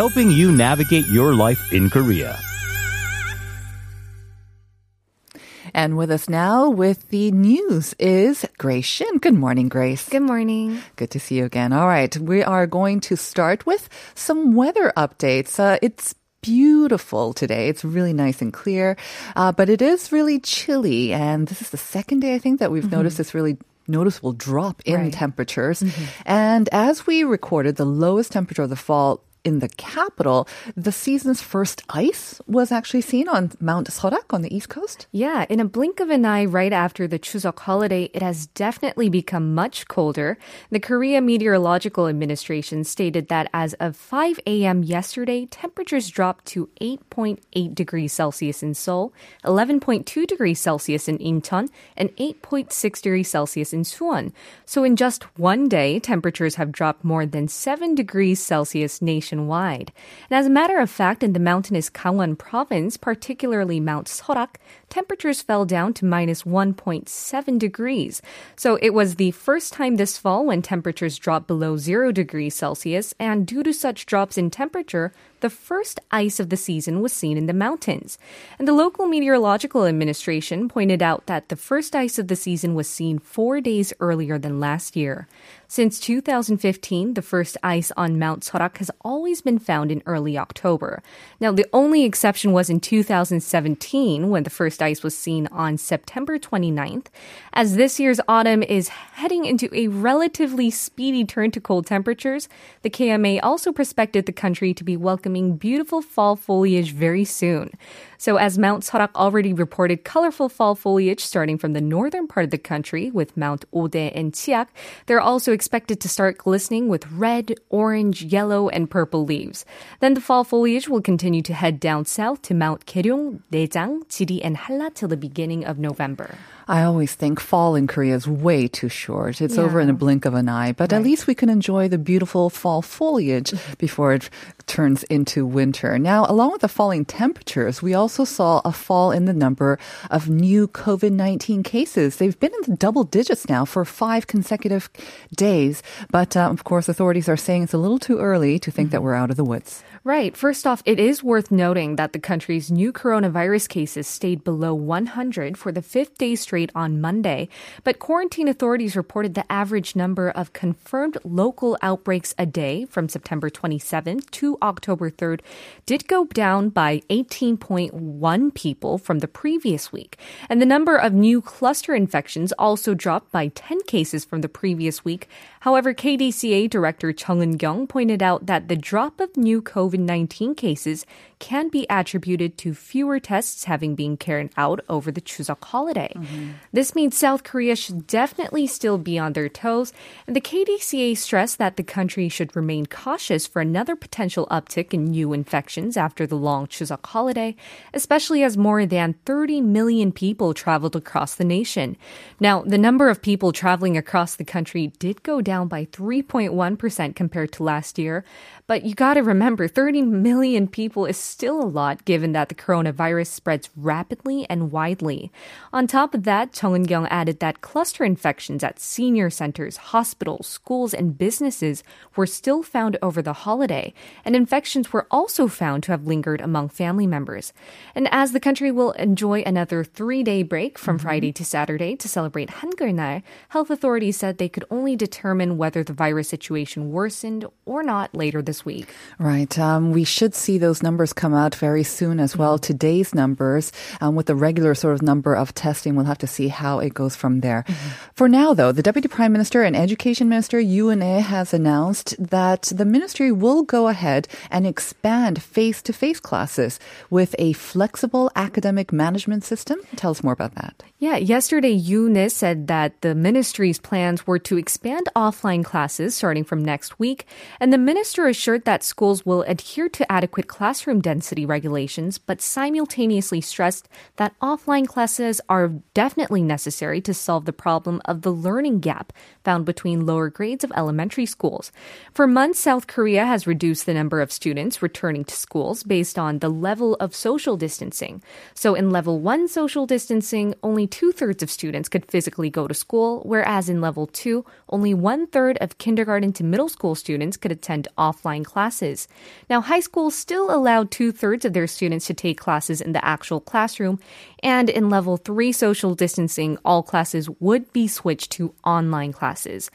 helping you navigate your life in Korea. And with us now with the news is Grace Shin. Good morning, Grace. Good morning. Good to see you again. All right, we are going to start with some weather updates. Uh, it's beautiful today. It's really nice and clear, uh, but it is really chilly. And this is the second day, I think, that we've mm-hmm. noticed this really noticeable drop in right. temperatures. Mm-hmm. And as we recorded, the lowest temperature of the fall in the capital, the season's first ice was actually seen on Mount Sorak on the east coast. Yeah, in a blink of an eye, right after the Chuseok holiday, it has definitely become much colder. The Korea Meteorological Administration stated that as of 5 a.m. yesterday, temperatures dropped to 8.8 degrees Celsius in Seoul, 11.2 degrees Celsius in Incheon, and 8.6 degrees Celsius in Suwon. So in just one day, temperatures have dropped more than 7 degrees Celsius nationwide nationwide. And as a matter of fact, in the mountainous Gangwon province, particularly Mount Sorak, temperatures fell down to minus 1.7 degrees. So it was the first time this fall when temperatures dropped below 0 degrees Celsius, and due to such drops in temperature, the first ice of the season was seen in the mountains. And the local meteorological administration pointed out that the first ice of the season was seen four days earlier than last year. Since 2015, the first ice on Mount Sorak has always been found in early October. Now, the only exception was in 2017 when the first ice was seen on September 29th. As this year's autumn is heading into a relatively speedy turn to cold temperatures, the KMA also prospected the country to be welcoming welcoming beautiful fall foliage very soon. So, as Mount Sorak already reported colorful fall foliage starting from the northern part of the country with Mount Ode and Chiak, they're also expected to start glistening with red, orange, yellow, and purple leaves. Then the fall foliage will continue to head down south to Mount Keryong, Daejang, Jiri, and Halla till the beginning of November. I always think fall in Korea is way too short. It's yeah. over in a blink of an eye, but right. at least we can enjoy the beautiful fall foliage before it turns into winter. Now, along with the falling temperatures, we also saw a fall in the number of new COVID 19 cases. They've been in the double digits now for five consecutive days, but um, of course, authorities are saying it's a little too early to think mm-hmm. that we're out of the woods. Right. First off, it is worth noting that the country's new coronavirus cases stayed below 100 for the fifth day straight on Monday. But quarantine authorities reported the average number of confirmed local outbreaks a day from September 27th to October 3rd did go down by 18.1 people from the previous week. And the number of new cluster infections also dropped by 10 cases from the previous week. However, KDCA Director Chung Eun-kyung pointed out that the drop of new COVID COVID 19 cases can be attributed to fewer tests having been carried out over the Chuseok holiday. Mm-hmm. This means South Korea should definitely still be on their toes, and the KDCA stressed that the country should remain cautious for another potential uptick in new infections after the long Chuseok holiday, especially as more than 30 million people traveled across the nation. Now, the number of people traveling across the country did go down by 3.1% compared to last year, but you got to remember 30 million people is still a lot given that the coronavirus spreads rapidly and widely. On top of that, Chung Eun-kyung added that cluster infections at senior centers, hospitals, schools, and businesses were still found over the holiday, and infections were also found to have lingered among family members. And as the country will enjoy another three-day break from mm-hmm. Friday to Saturday to celebrate Hangul health authorities said they could only determine whether the virus situation worsened or not later this week. Right. Um, we should see those numbers come out very soon as well. Mm-hmm. Today's numbers, um, with the regular sort of number of testing, we'll have to see how it goes from there. Mm-hmm. For now, though, the Deputy Prime Minister and Education Minister Eun-hae has announced that the ministry will go ahead and expand face-to-face classes with a flexible academic management system. Tell us more about that. Yeah, yesterday Yoo said that the ministry's plans were to expand off offline classes starting from next week, and the minister assured that schools will adhere to adequate classroom density regulations, but simultaneously stressed that offline classes are definitely necessary to solve the problem of the learning gap found between lower grades of elementary schools. For months, South Korea has reduced the number of students returning to schools based on the level of social distancing. So in level one social distancing, only two thirds of students could physically go to school, whereas in level two, only one third of kindergarten to middle school students could attend offline classes. Now, high schools still allowed two thirds of their students to take classes in the actual classroom, and in level three social distancing, all classes would be switched to online classes.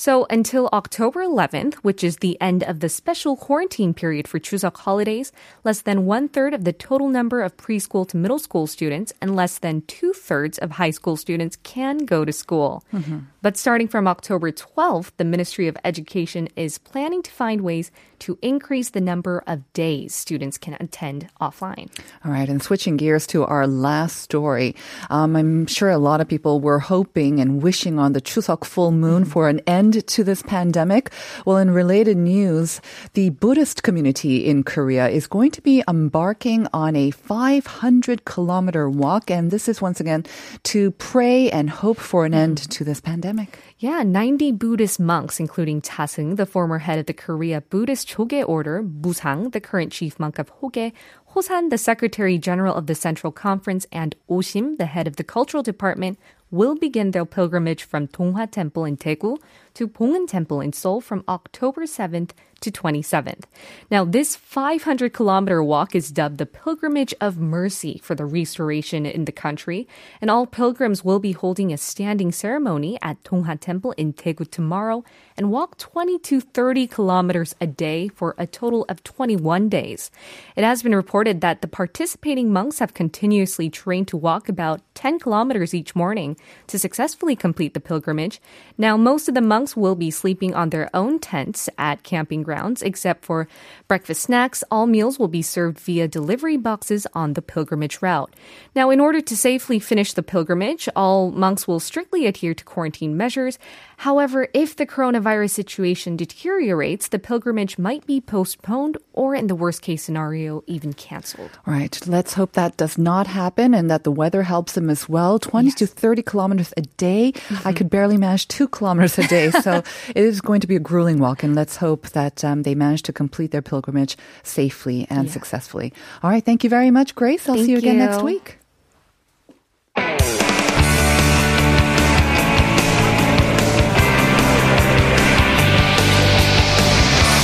So until October 11th, which is the end of the special quarantine period for Chuseok holidays, less than one third of the total number of preschool to middle school students and less than two thirds of high school students can go to school. Mm-hmm. But starting from October 12th, the Ministry of Education is planning to find ways to increase the number of days students can attend offline. All right, and switching gears to our last story. Um, I'm sure a lot of people were hoping and wishing on the Chuseok full moon for an end to this pandemic. Well, in related news, the Buddhist community in Korea is going to be embarking on a 500 kilometer walk, and this is once again to pray and hope for an end to this pandemic. Yeah, 90 Buddhist monks, including Chasung, the former head of the Korea Buddhist Jogye order, Busang, the current chief monk of Hoge, Hosan, the secretary general of the Central Conference, and oh Oshim, the head of the cultural department, will begin their pilgrimage from Donghwa Temple in Daegu to Bongun Temple in Seoul from October 7th to 27th. Now, this 500 kilometer walk is dubbed the Pilgrimage of Mercy for the restoration in the country, and all pilgrims will be holding a standing ceremony at Donghwa Temple in Daegu tomorrow and walk 20 to 30 kilometers a day for a total of 21 days. It has been reported that the participating monks have continuously trained to walk about 10 kilometers each morning to successfully complete the pilgrimage. Now, most of the monks will be sleeping on their own tents at camping grounds, except for breakfast snacks. All meals will be served via delivery boxes on the pilgrimage route. Now, in order to safely finish the pilgrimage, all monks will strictly adhere to quarantine measures. However, if the coronavirus situation deteriorates, the pilgrimage might be postponed or, in the worst case scenario, even canceled. All right. Let's hope that does not happen and that the weather helps them as well. 20 yes. to 30 kilometers a day. Mm-hmm. I could barely manage two kilometers a day. So it is going to be a grueling walk. And let's hope that um, they manage to complete their pilgrimage safely and yeah. successfully. All right. Thank you very much, Grace. I'll thank see you again you. next week.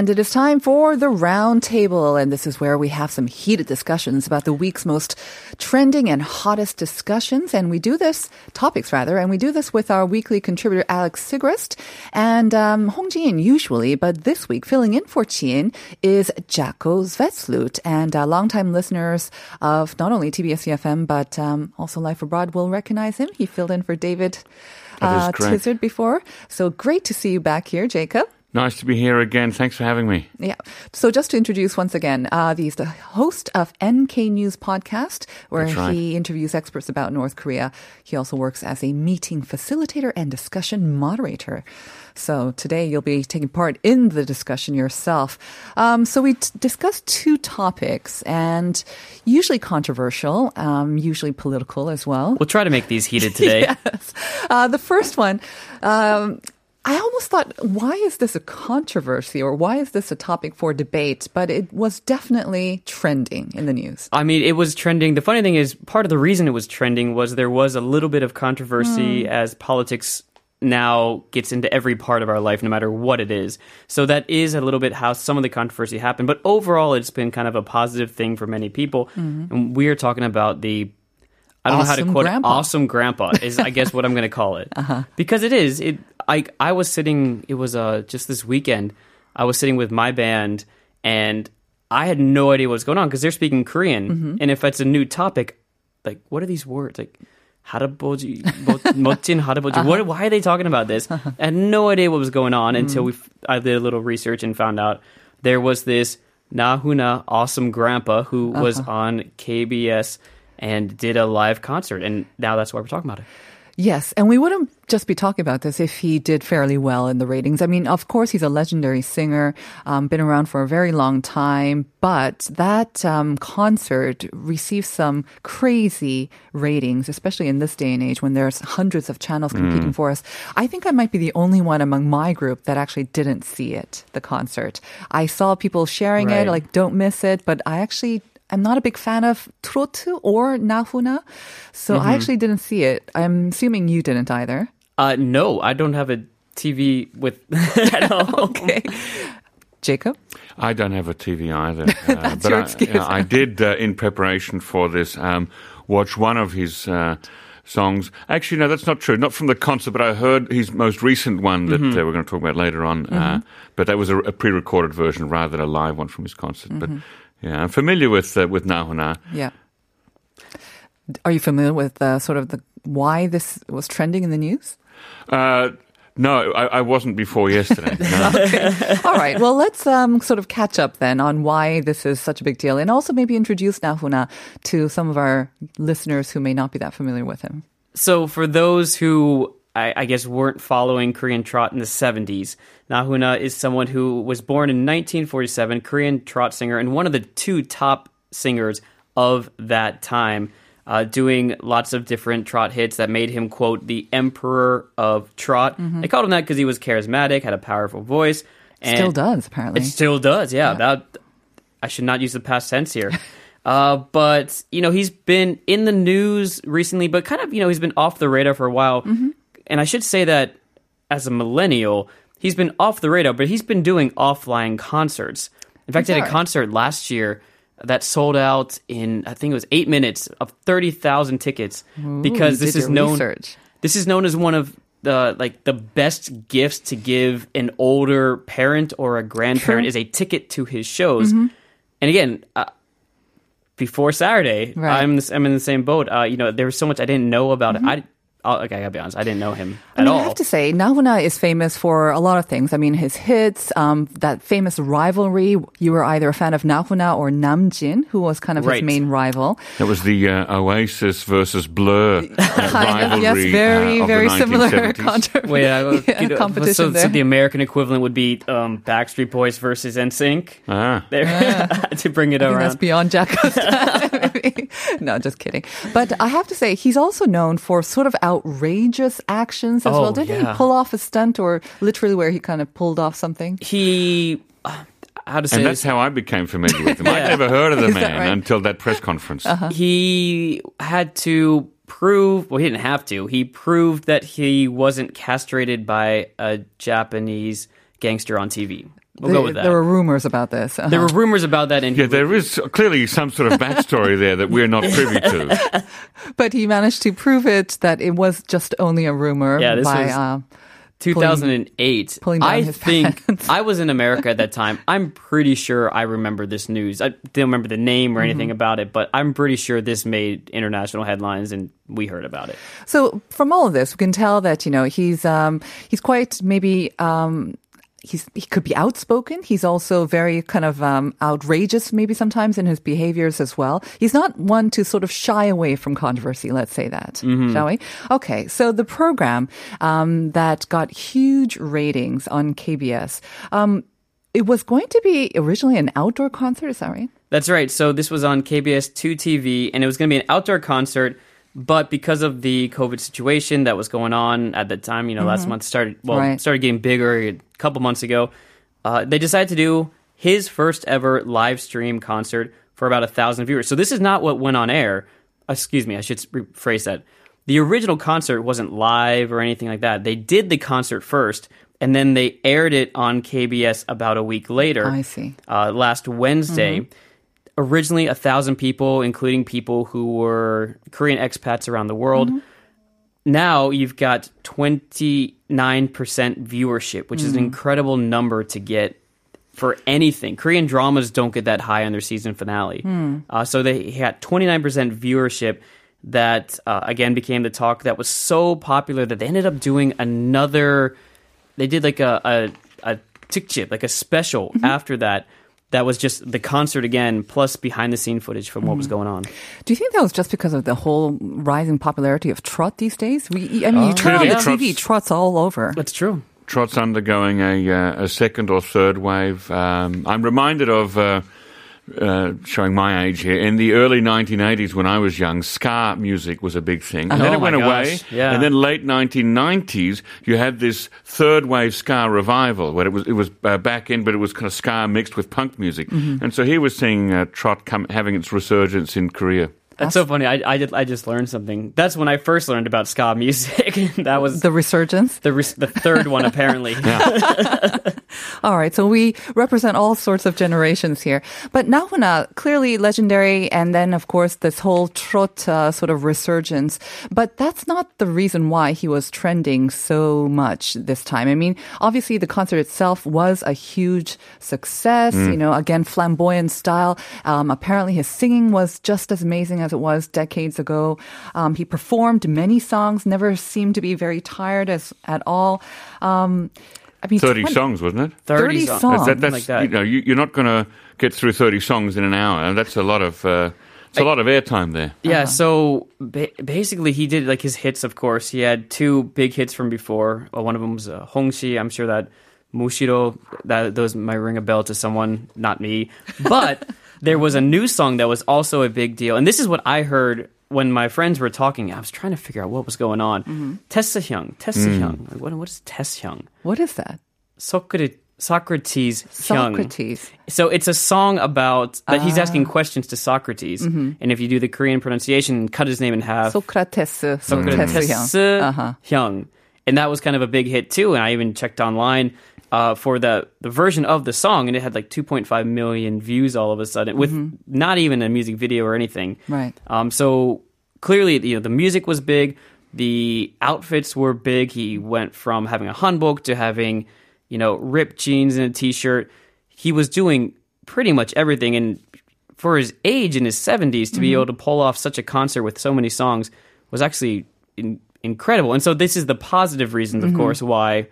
And it is time for the round table. And this is where we have some heated discussions about the week's most trending and hottest discussions. And we do this, topics rather, and we do this with our weekly contributor, Alex Sigrist and um, Hong Jin usually. But this week, filling in for Jin is Jacco Zwetsloot. And uh, longtime listeners of not only TBS EFM, but um, also Life Abroad will recognize him. He filled in for David uh, Tizard before. So great to see you back here, Jacob. Nice to be here again. Thanks for having me. Yeah. So just to introduce once again, uh, he's the host of NK News podcast, where right. he interviews experts about North Korea. He also works as a meeting facilitator and discussion moderator. So today you'll be taking part in the discussion yourself. Um, so we t- discussed two topics and usually controversial, um, usually political as well. We'll try to make these heated today. yes. Uh, the first one, um, I almost thought, why is this a controversy or why is this a topic for debate? But it was definitely trending in the news. I mean, it was trending. The funny thing is, part of the reason it was trending was there was a little bit of controversy mm. as politics now gets into every part of our life, no matter what it is. So that is a little bit how some of the controversy happened. But overall, it's been kind of a positive thing for many people. Mm-hmm. And we are talking about the I don't awesome know how to quote grandpa. it. Awesome grandpa is, I guess, what I'm going to call it uh-huh. because it is. It I I was sitting. It was uh just this weekend. I was sitting with my band and I had no idea what was going on because they're speaking Korean, mm-hmm. and if it's a new topic, like what are these words like? 할아버지, 멋진 할아버지. uh-huh. What, why are they talking about this? Uh-huh. I had no idea what was going on mm-hmm. until we. I did a little research and found out there was this Na Hoon-a awesome grandpa who uh-huh. was on KBS and did a live concert. And now that's why we're talking about it. Yes, and we wouldn't just be talking about this if he did fairly well in the ratings. I mean, of course, he's a legendary singer, um, been around for a very long time, but that um, concert received some crazy ratings, especially in this day and age when there's hundreds of channels competing for us. I think I might be the only one among my group that actually didn't see it, the concert. I saw people sharing Right. it, like, don't miss it, but I actually I'm not a big fan of trotu or Na Hoon-a, so I actually didn't see it. I'm assuming you didn't either. Uh, no, I don't have a TV with at all. Okay. Jacob? I don't have a TV either. Uh, That's but your I, excuse. you know, I did, uh, in preparation for this, um, watch one of his uh, songs. Actually, no, that's not true. Not from the concert, but I heard his most recent one that Mm-hmm. uh, we're going to talk about later on. Uh, but that was a, a pre-recorded version rather than a live one from his concert. But Mm-hmm. Yeah, I'm familiar with uh, with Na Hoon-a. Yeah. Are you familiar with uh, sort of the why this was trending in the news? Uh, no, I, I wasn't before yesterday. No. All right. Well, let's um, sort of catch up then on why this is such a big deal, and also maybe introduce Na Hoon-a to some of our listeners who may not be that familiar with him. So for those who I, I guess weren't following Korean trot in the 70s, Na Hoon-a is someone who was born in 1947, Korean trot singer, and one of the two top singers of that time. Uh, doing lots of different trot hits that made him quote the emperor of trot. They called him that because he was charismatic, had a powerful voice, and Still does apparently. it still does, yeah. That I should not use the past tense here. uh, but you know, he's been in the news recently, but kind of you know he's been off the radar for a while. And I should say that as a millennial, he's been off the radar, but he's been doing offline concerts. In fact, he had a concert last year that sold out in I think it was eight minutes of thirty thousand tickets because this is known. research. This is known as one of the like the best gifts to give an older parent or a grandparent is a ticket to his shows. Mm-hmm. And again, uh, before Saturday, Right. I'm I'm in the same boat. Uh, you know, there was so much I didn't know about it. I oh, okay, I gotta be honest, I didn't know him Mm-hmm. I at mean, all. I have to say, Na Hoon-a is famous for a lot of things. I mean, his hits, um, that famous rivalry. You were either a fan of Nahuna or Nam Jin, who was kind of Right. his main rival. That was the uh, Oasis versus Blur uh, Kind of, yes, very, uh, of the very similar 1970s. controversy. Wait, I, yeah, you know, competition so, there. so the American equivalent would be um, Backstreet Boys versus NSYNC. Ah. There to bring it I think that's around. beyond Jacco's time. no, just kidding. But I have to say, he's also known for sort of outrageous actions as Oh, well. Didn't yeah. he pull off a stunt or literally where he kind of pulled off something? He uh, how to say And this? that's how I became familiar with him. I'd never heard of the Is that man right? Uh-huh. until that press conference. he had to prove well he didn't have to he proved that he wasn't castrated by a japanese gangster on tv we'll go There- with that There were rumors about this. Uh-huh. There were rumors about that and he Yeah, there is clearly some sort of backstory there that we're not privy to. But he managed to prove it that it was just only a rumor Yeah, this by was- uh, 2008 pulling down i his think pants. i was in america at that time i'm pretty sure i remember this news i don't remember the name or anything Mm-hmm. about it but i'm pretty sure this made international headlines and we heard about it So from all of this, we can tell that you know he's um, he's quite maybe. Um, He's, he could be outspoken. He's also very kind of um, outrageous, maybe sometimes in his behaviors as well. He's not one to sort of shy away from controversy. Let's say that, shall we? Okay, so the program um, that got huge ratings on KBS, um, it was going to be originally an outdoor concert. Is that right? That's right. So this was on KBS 2 TV, and it was going to be an outdoor concert. But because of the COVID situation that was going on at the time, you know, last month started well Mm-hmm. Right. started getting bigger a couple months ago. Uh, they decided to do his first ever live stream concert for about a thousand viewers. So this is not what went on air. Excuse me, I should rephrase that. The original concert wasn't live or anything like that. They did the concert first, and then they aired it on KBS about a week later. I see. Uh, last Wednesday. Originally, a thousand people, including people who were Korean expats around the world. Now you've got 29% viewership, which is an incredible number to get for anything. Korean dramas don't get that high on their season finale. Uh, so they had 29% viewership that, uh, again, became the talk that was so popular that they ended up doing another, they did like a, a, a tikchip, like a special after that. That was just the concert again, plus behind the scene footage from what was going on. Do you think that was just because of the whole rising popularity of trot these days? We, I mean, you turn on Clearly the TV, trot's- trots all over. That's true. Trot's undergoing a, uh, a second or third wave. Um, I'm reminded of, uh, uh, showing my age here, in the early 1980s when I was young, ska music was a big thing. And then Oh it went my away. yeah. And then late 1990s, you had this third wave ska revival where it was, it was uh, back in, but it was kind of ska mixed with punk music. Mm-hmm. And so here we're seeing uh, Trot come, having its resurgence in Korea. That's so funny. I, I, did, I just learned something. That's when I first learned about ska music. that was The resurgence. the, res- the third one, apparently. All right, so we represent all sorts of generations here. But Na Hoon-a, clearly legendary, and then of course this whole trot uh, sort of resurgence. But that's not the reason why he was trending so much this time. I mean, obviously the concert itself was a huge success. You know, again, flamboyant style. Um, apparently his singing was just as amazing as it was decades ago. Um, he performed many songs, never seemed to be very tired as at all. Um, I mean, 30 20 songs, wasn't it? 30 songs. songs. That, that's, like that. You know, you, you're not going to get through 30 songs in an hour. And that's a lot of, uh, it's a lot of airtime there. Yeah, so ba- basically, he did like his hits. Of course, he had two big hits from before. Uh, one of them was uh, Hongshi. I'm sure that Mushiro that those might ring a bell to someone, not me. But there was a new song that was also a big deal, and this is what I heard when my friends were talking. I was trying to figure out what was going on. Mm-hmm. Tessa Hyung, Tessa Hyung. Like, what, what is Tess Hyung? What is that? Socrates. Socrates Hyung. Socrates. So it's a song about that he's asking Ah. questions to Socrates, Mm-hmm. and if you do the Korean pronunciation, cut his name in half. Socrates. Socrates. Socrates Uh-huh. Hyung, and that was kind of a big hit too. And I even checked online uh, for the the version of the song, and it had like 2.5 million views all of a sudden, with not even a music video or anything. Mm-hmm. Right. Um, so clearly, you know, the music was big, the outfits were big. He went from having a hanbok to having, you know, ripped jeans and a t-shirt. He was doing pretty much everything, and for his age in his 70s to be able to pull off such a concert with so many songs was actually in, incredible. And so this is the positive reasons, of course, why.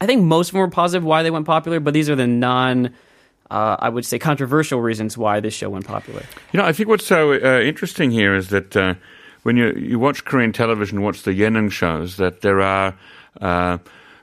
I think most of them were positive why they went popular, but these are the non. Uh, I would say controversial reasons why this show went popular. You know, I think what's so uh, interesting here is that uh, when you you watch Korean television, watch the Yenin shows, that there are uh,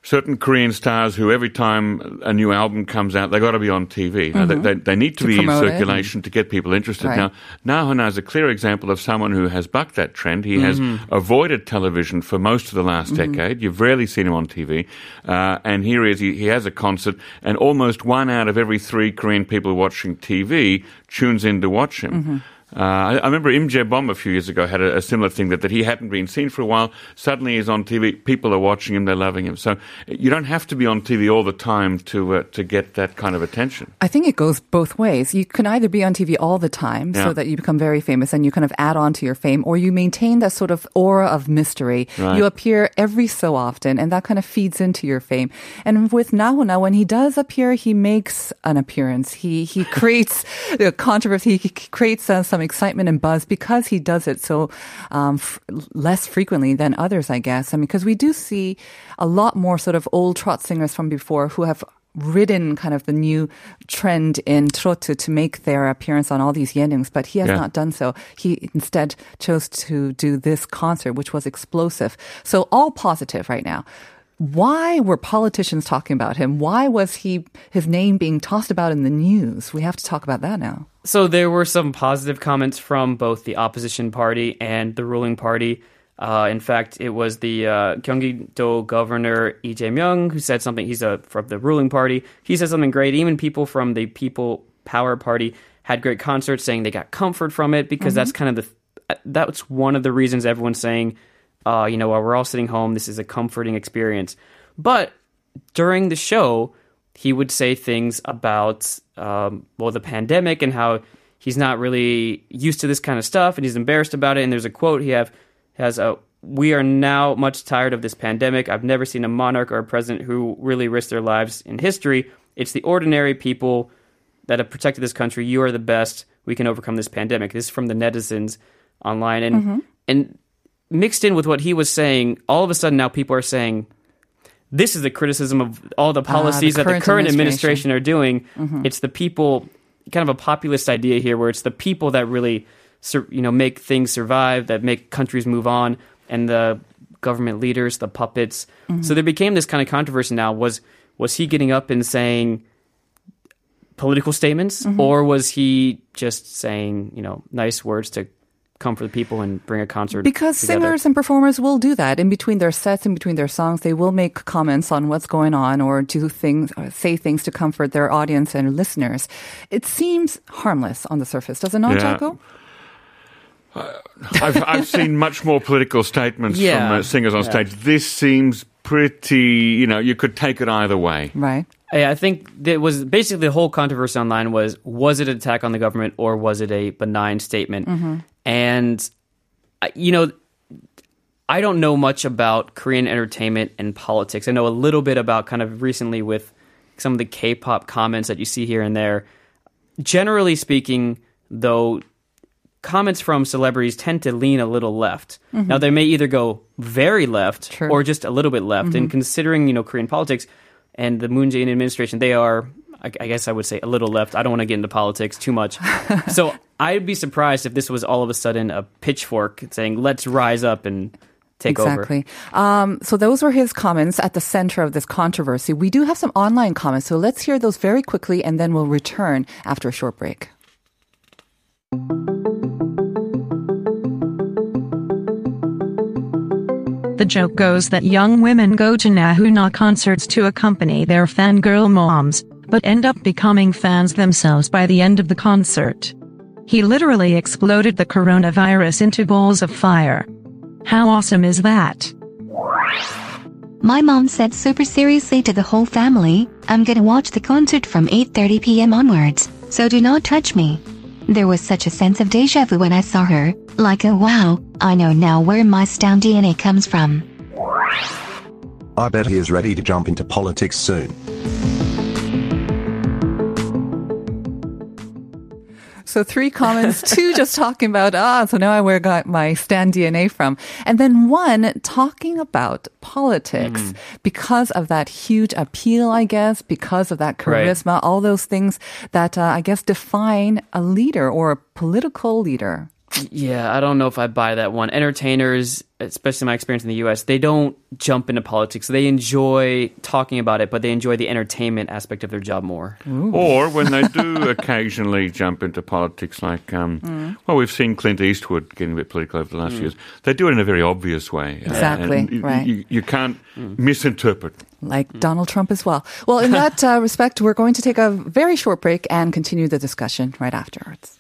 certain Korean stars who every time a new album comes out, they got to be on TV. Know, they, mm-hmm. they, they need to, To be in circulation to get people interested. Right. Now, Na Hoon-a is a clear example of someone who has bucked that trend. He has mm-hmm. avoided television for most of the last mm-hmm. decade. You've rarely seen him on TV. Uh, and here he is. He, he has a concert, and almost one out of every three Korean people watching TV tunes in to watch him. Uh, I, I remember Im Bomb a few years ago had a, a similar thing that, that he hadn't been seen for a while. Suddenly he's on TV. People are watching him. They're loving him. So you don't have to be on TV all the time to uh, to get that kind of attention. I think it goes both ways. You can either be on TV all the time Yeah. so that you become very famous and you kind of add on to your fame, or you maintain that sort of aura of mystery. Right. You appear every so often, and that kind of feeds into your fame. And with Na Hoon-a, when he does appear, he makes an appearance. He he creates a controversy. He creates uh, some excitement and buzz because he does it so um, f- less frequently than others, I guess. I mean, because we do see a lot more sort of old trot singers from before who have ridden kind of the new trend in trot to make their appearance on all these yeonings, but he has Yeah. not done so. He instead chose to do this concert, which was explosive. So all positive right now. Why were politicians talking about him? Why was he his name being tossed about in the news? We have to talk about that now. So there were some positive comments from both the opposition party and the ruling party. Uh, in fact, it was the uh, Gyeonggi-do governor Lee Jae-myung who said something. He's a, from the ruling party. He said something great. Even people from the People Power Party had great concerts, saying they got comfort from it because that's kind of the that's one of the reasons everyone's saying, uh, you know, while we're all sitting home, this is a comforting experience. But during the show, he would say things about um, well the pandemic and how he's not really used to this kind of stuff and he's embarrassed about it. And there's a quote he have has a we are now much tired of this pandemic. I've never seen a monarch or a president who really risked their lives in history. it's the ordinary people that have protected this country. You are the best. We can overcome this pandemic. This is from the netizens online, and Mm-hmm. and mixed in with what he was saying, all of a sudden now people are saying. This is the criticism of all the ah, policies that the Ah, current current administration. administration are doing. Mm-hmm. It's the people, kind of a populist idea here, where it's the people that really, you know, make things survive, that make countries move on, and the government leaders, the puppets. Mm-hmm. So there became this kind of controversy. Now, was was he getting up and saying political statements, mm-hmm. or was he just saying, you know, nice words to come for the people and bring a concert? Because together? singers and performers will do that in between their sets, in between their songs. They will make comments on what's going on or do things, or say things to comfort their audience and listeners. It seems harmless on the surface, does it not, Yeah. Jacco? I've, I've seen much more political statements Yeah. from uh, singers on stage. This seems pretty, you know, you could take it either way. Right. I I think that was basically the whole controversy online was was it an attack on the government or was it a benign statement? Mm-hmm. And uh, you know, I don't know much about Korean entertainment and politics. I know a little bit about kind of recently with some of the K-pop comments that you see here and there. Generally speaking, though, comments from celebrities tend to lean a little left. Mm-hmm. Now they may either go very left True. or just a little bit left. And mm-hmm. considering you know Korean politics and the Moon Jae-in administration, they are. I I guess I would say a little left. I don't want to get into politics too much. so I'd be surprised if this was all of a sudden a pitchfork saying, let's rise up and take over. exactly. Um, so those were his comments at the center of this controversy. We do have some online comments, so let's hear those very quickly, and then we'll return after a short break. The joke goes that young women go to Na Hoon-a concerts to accompany their fangirl moms, but end up becoming fans themselves by the end of the concert. He literally exploded the coronavirus into balls of fire. How awesome is that? My mom said super seriously to the whole family, I'm gonna watch the concert from 8:30 p.m. onwards, so do not touch me. There was such a sense of deja vu when I saw her, like a wow, I know now where my Stan DNA comes from. I bet he is ready to jump into politics soon. So three comments, two just talking about, ah, so now I where got my Stan DNA from. And then one talking about politics Mm. because of that huge appeal, I guess, because of that Right. charisma, all those things that uh, I guess define a leader or a political leader. Yeah, I don't know if I buy that one. Entertainers, especially my experience in the US, they don't jump into politics. They enjoy talking about it, but they enjoy the entertainment aspect of their job more. Or when they do occasionally jump into politics, like, um, well, we've seen Clint Eastwood getting a bit political over the last few years. They do it in a very obvious way. Uh, Exactly, and you- right. You, you can't misinterpret. Like Donald Trump as well. Well, in that uh, respect, we're going to take a very short break and continue the discussion right afterwards.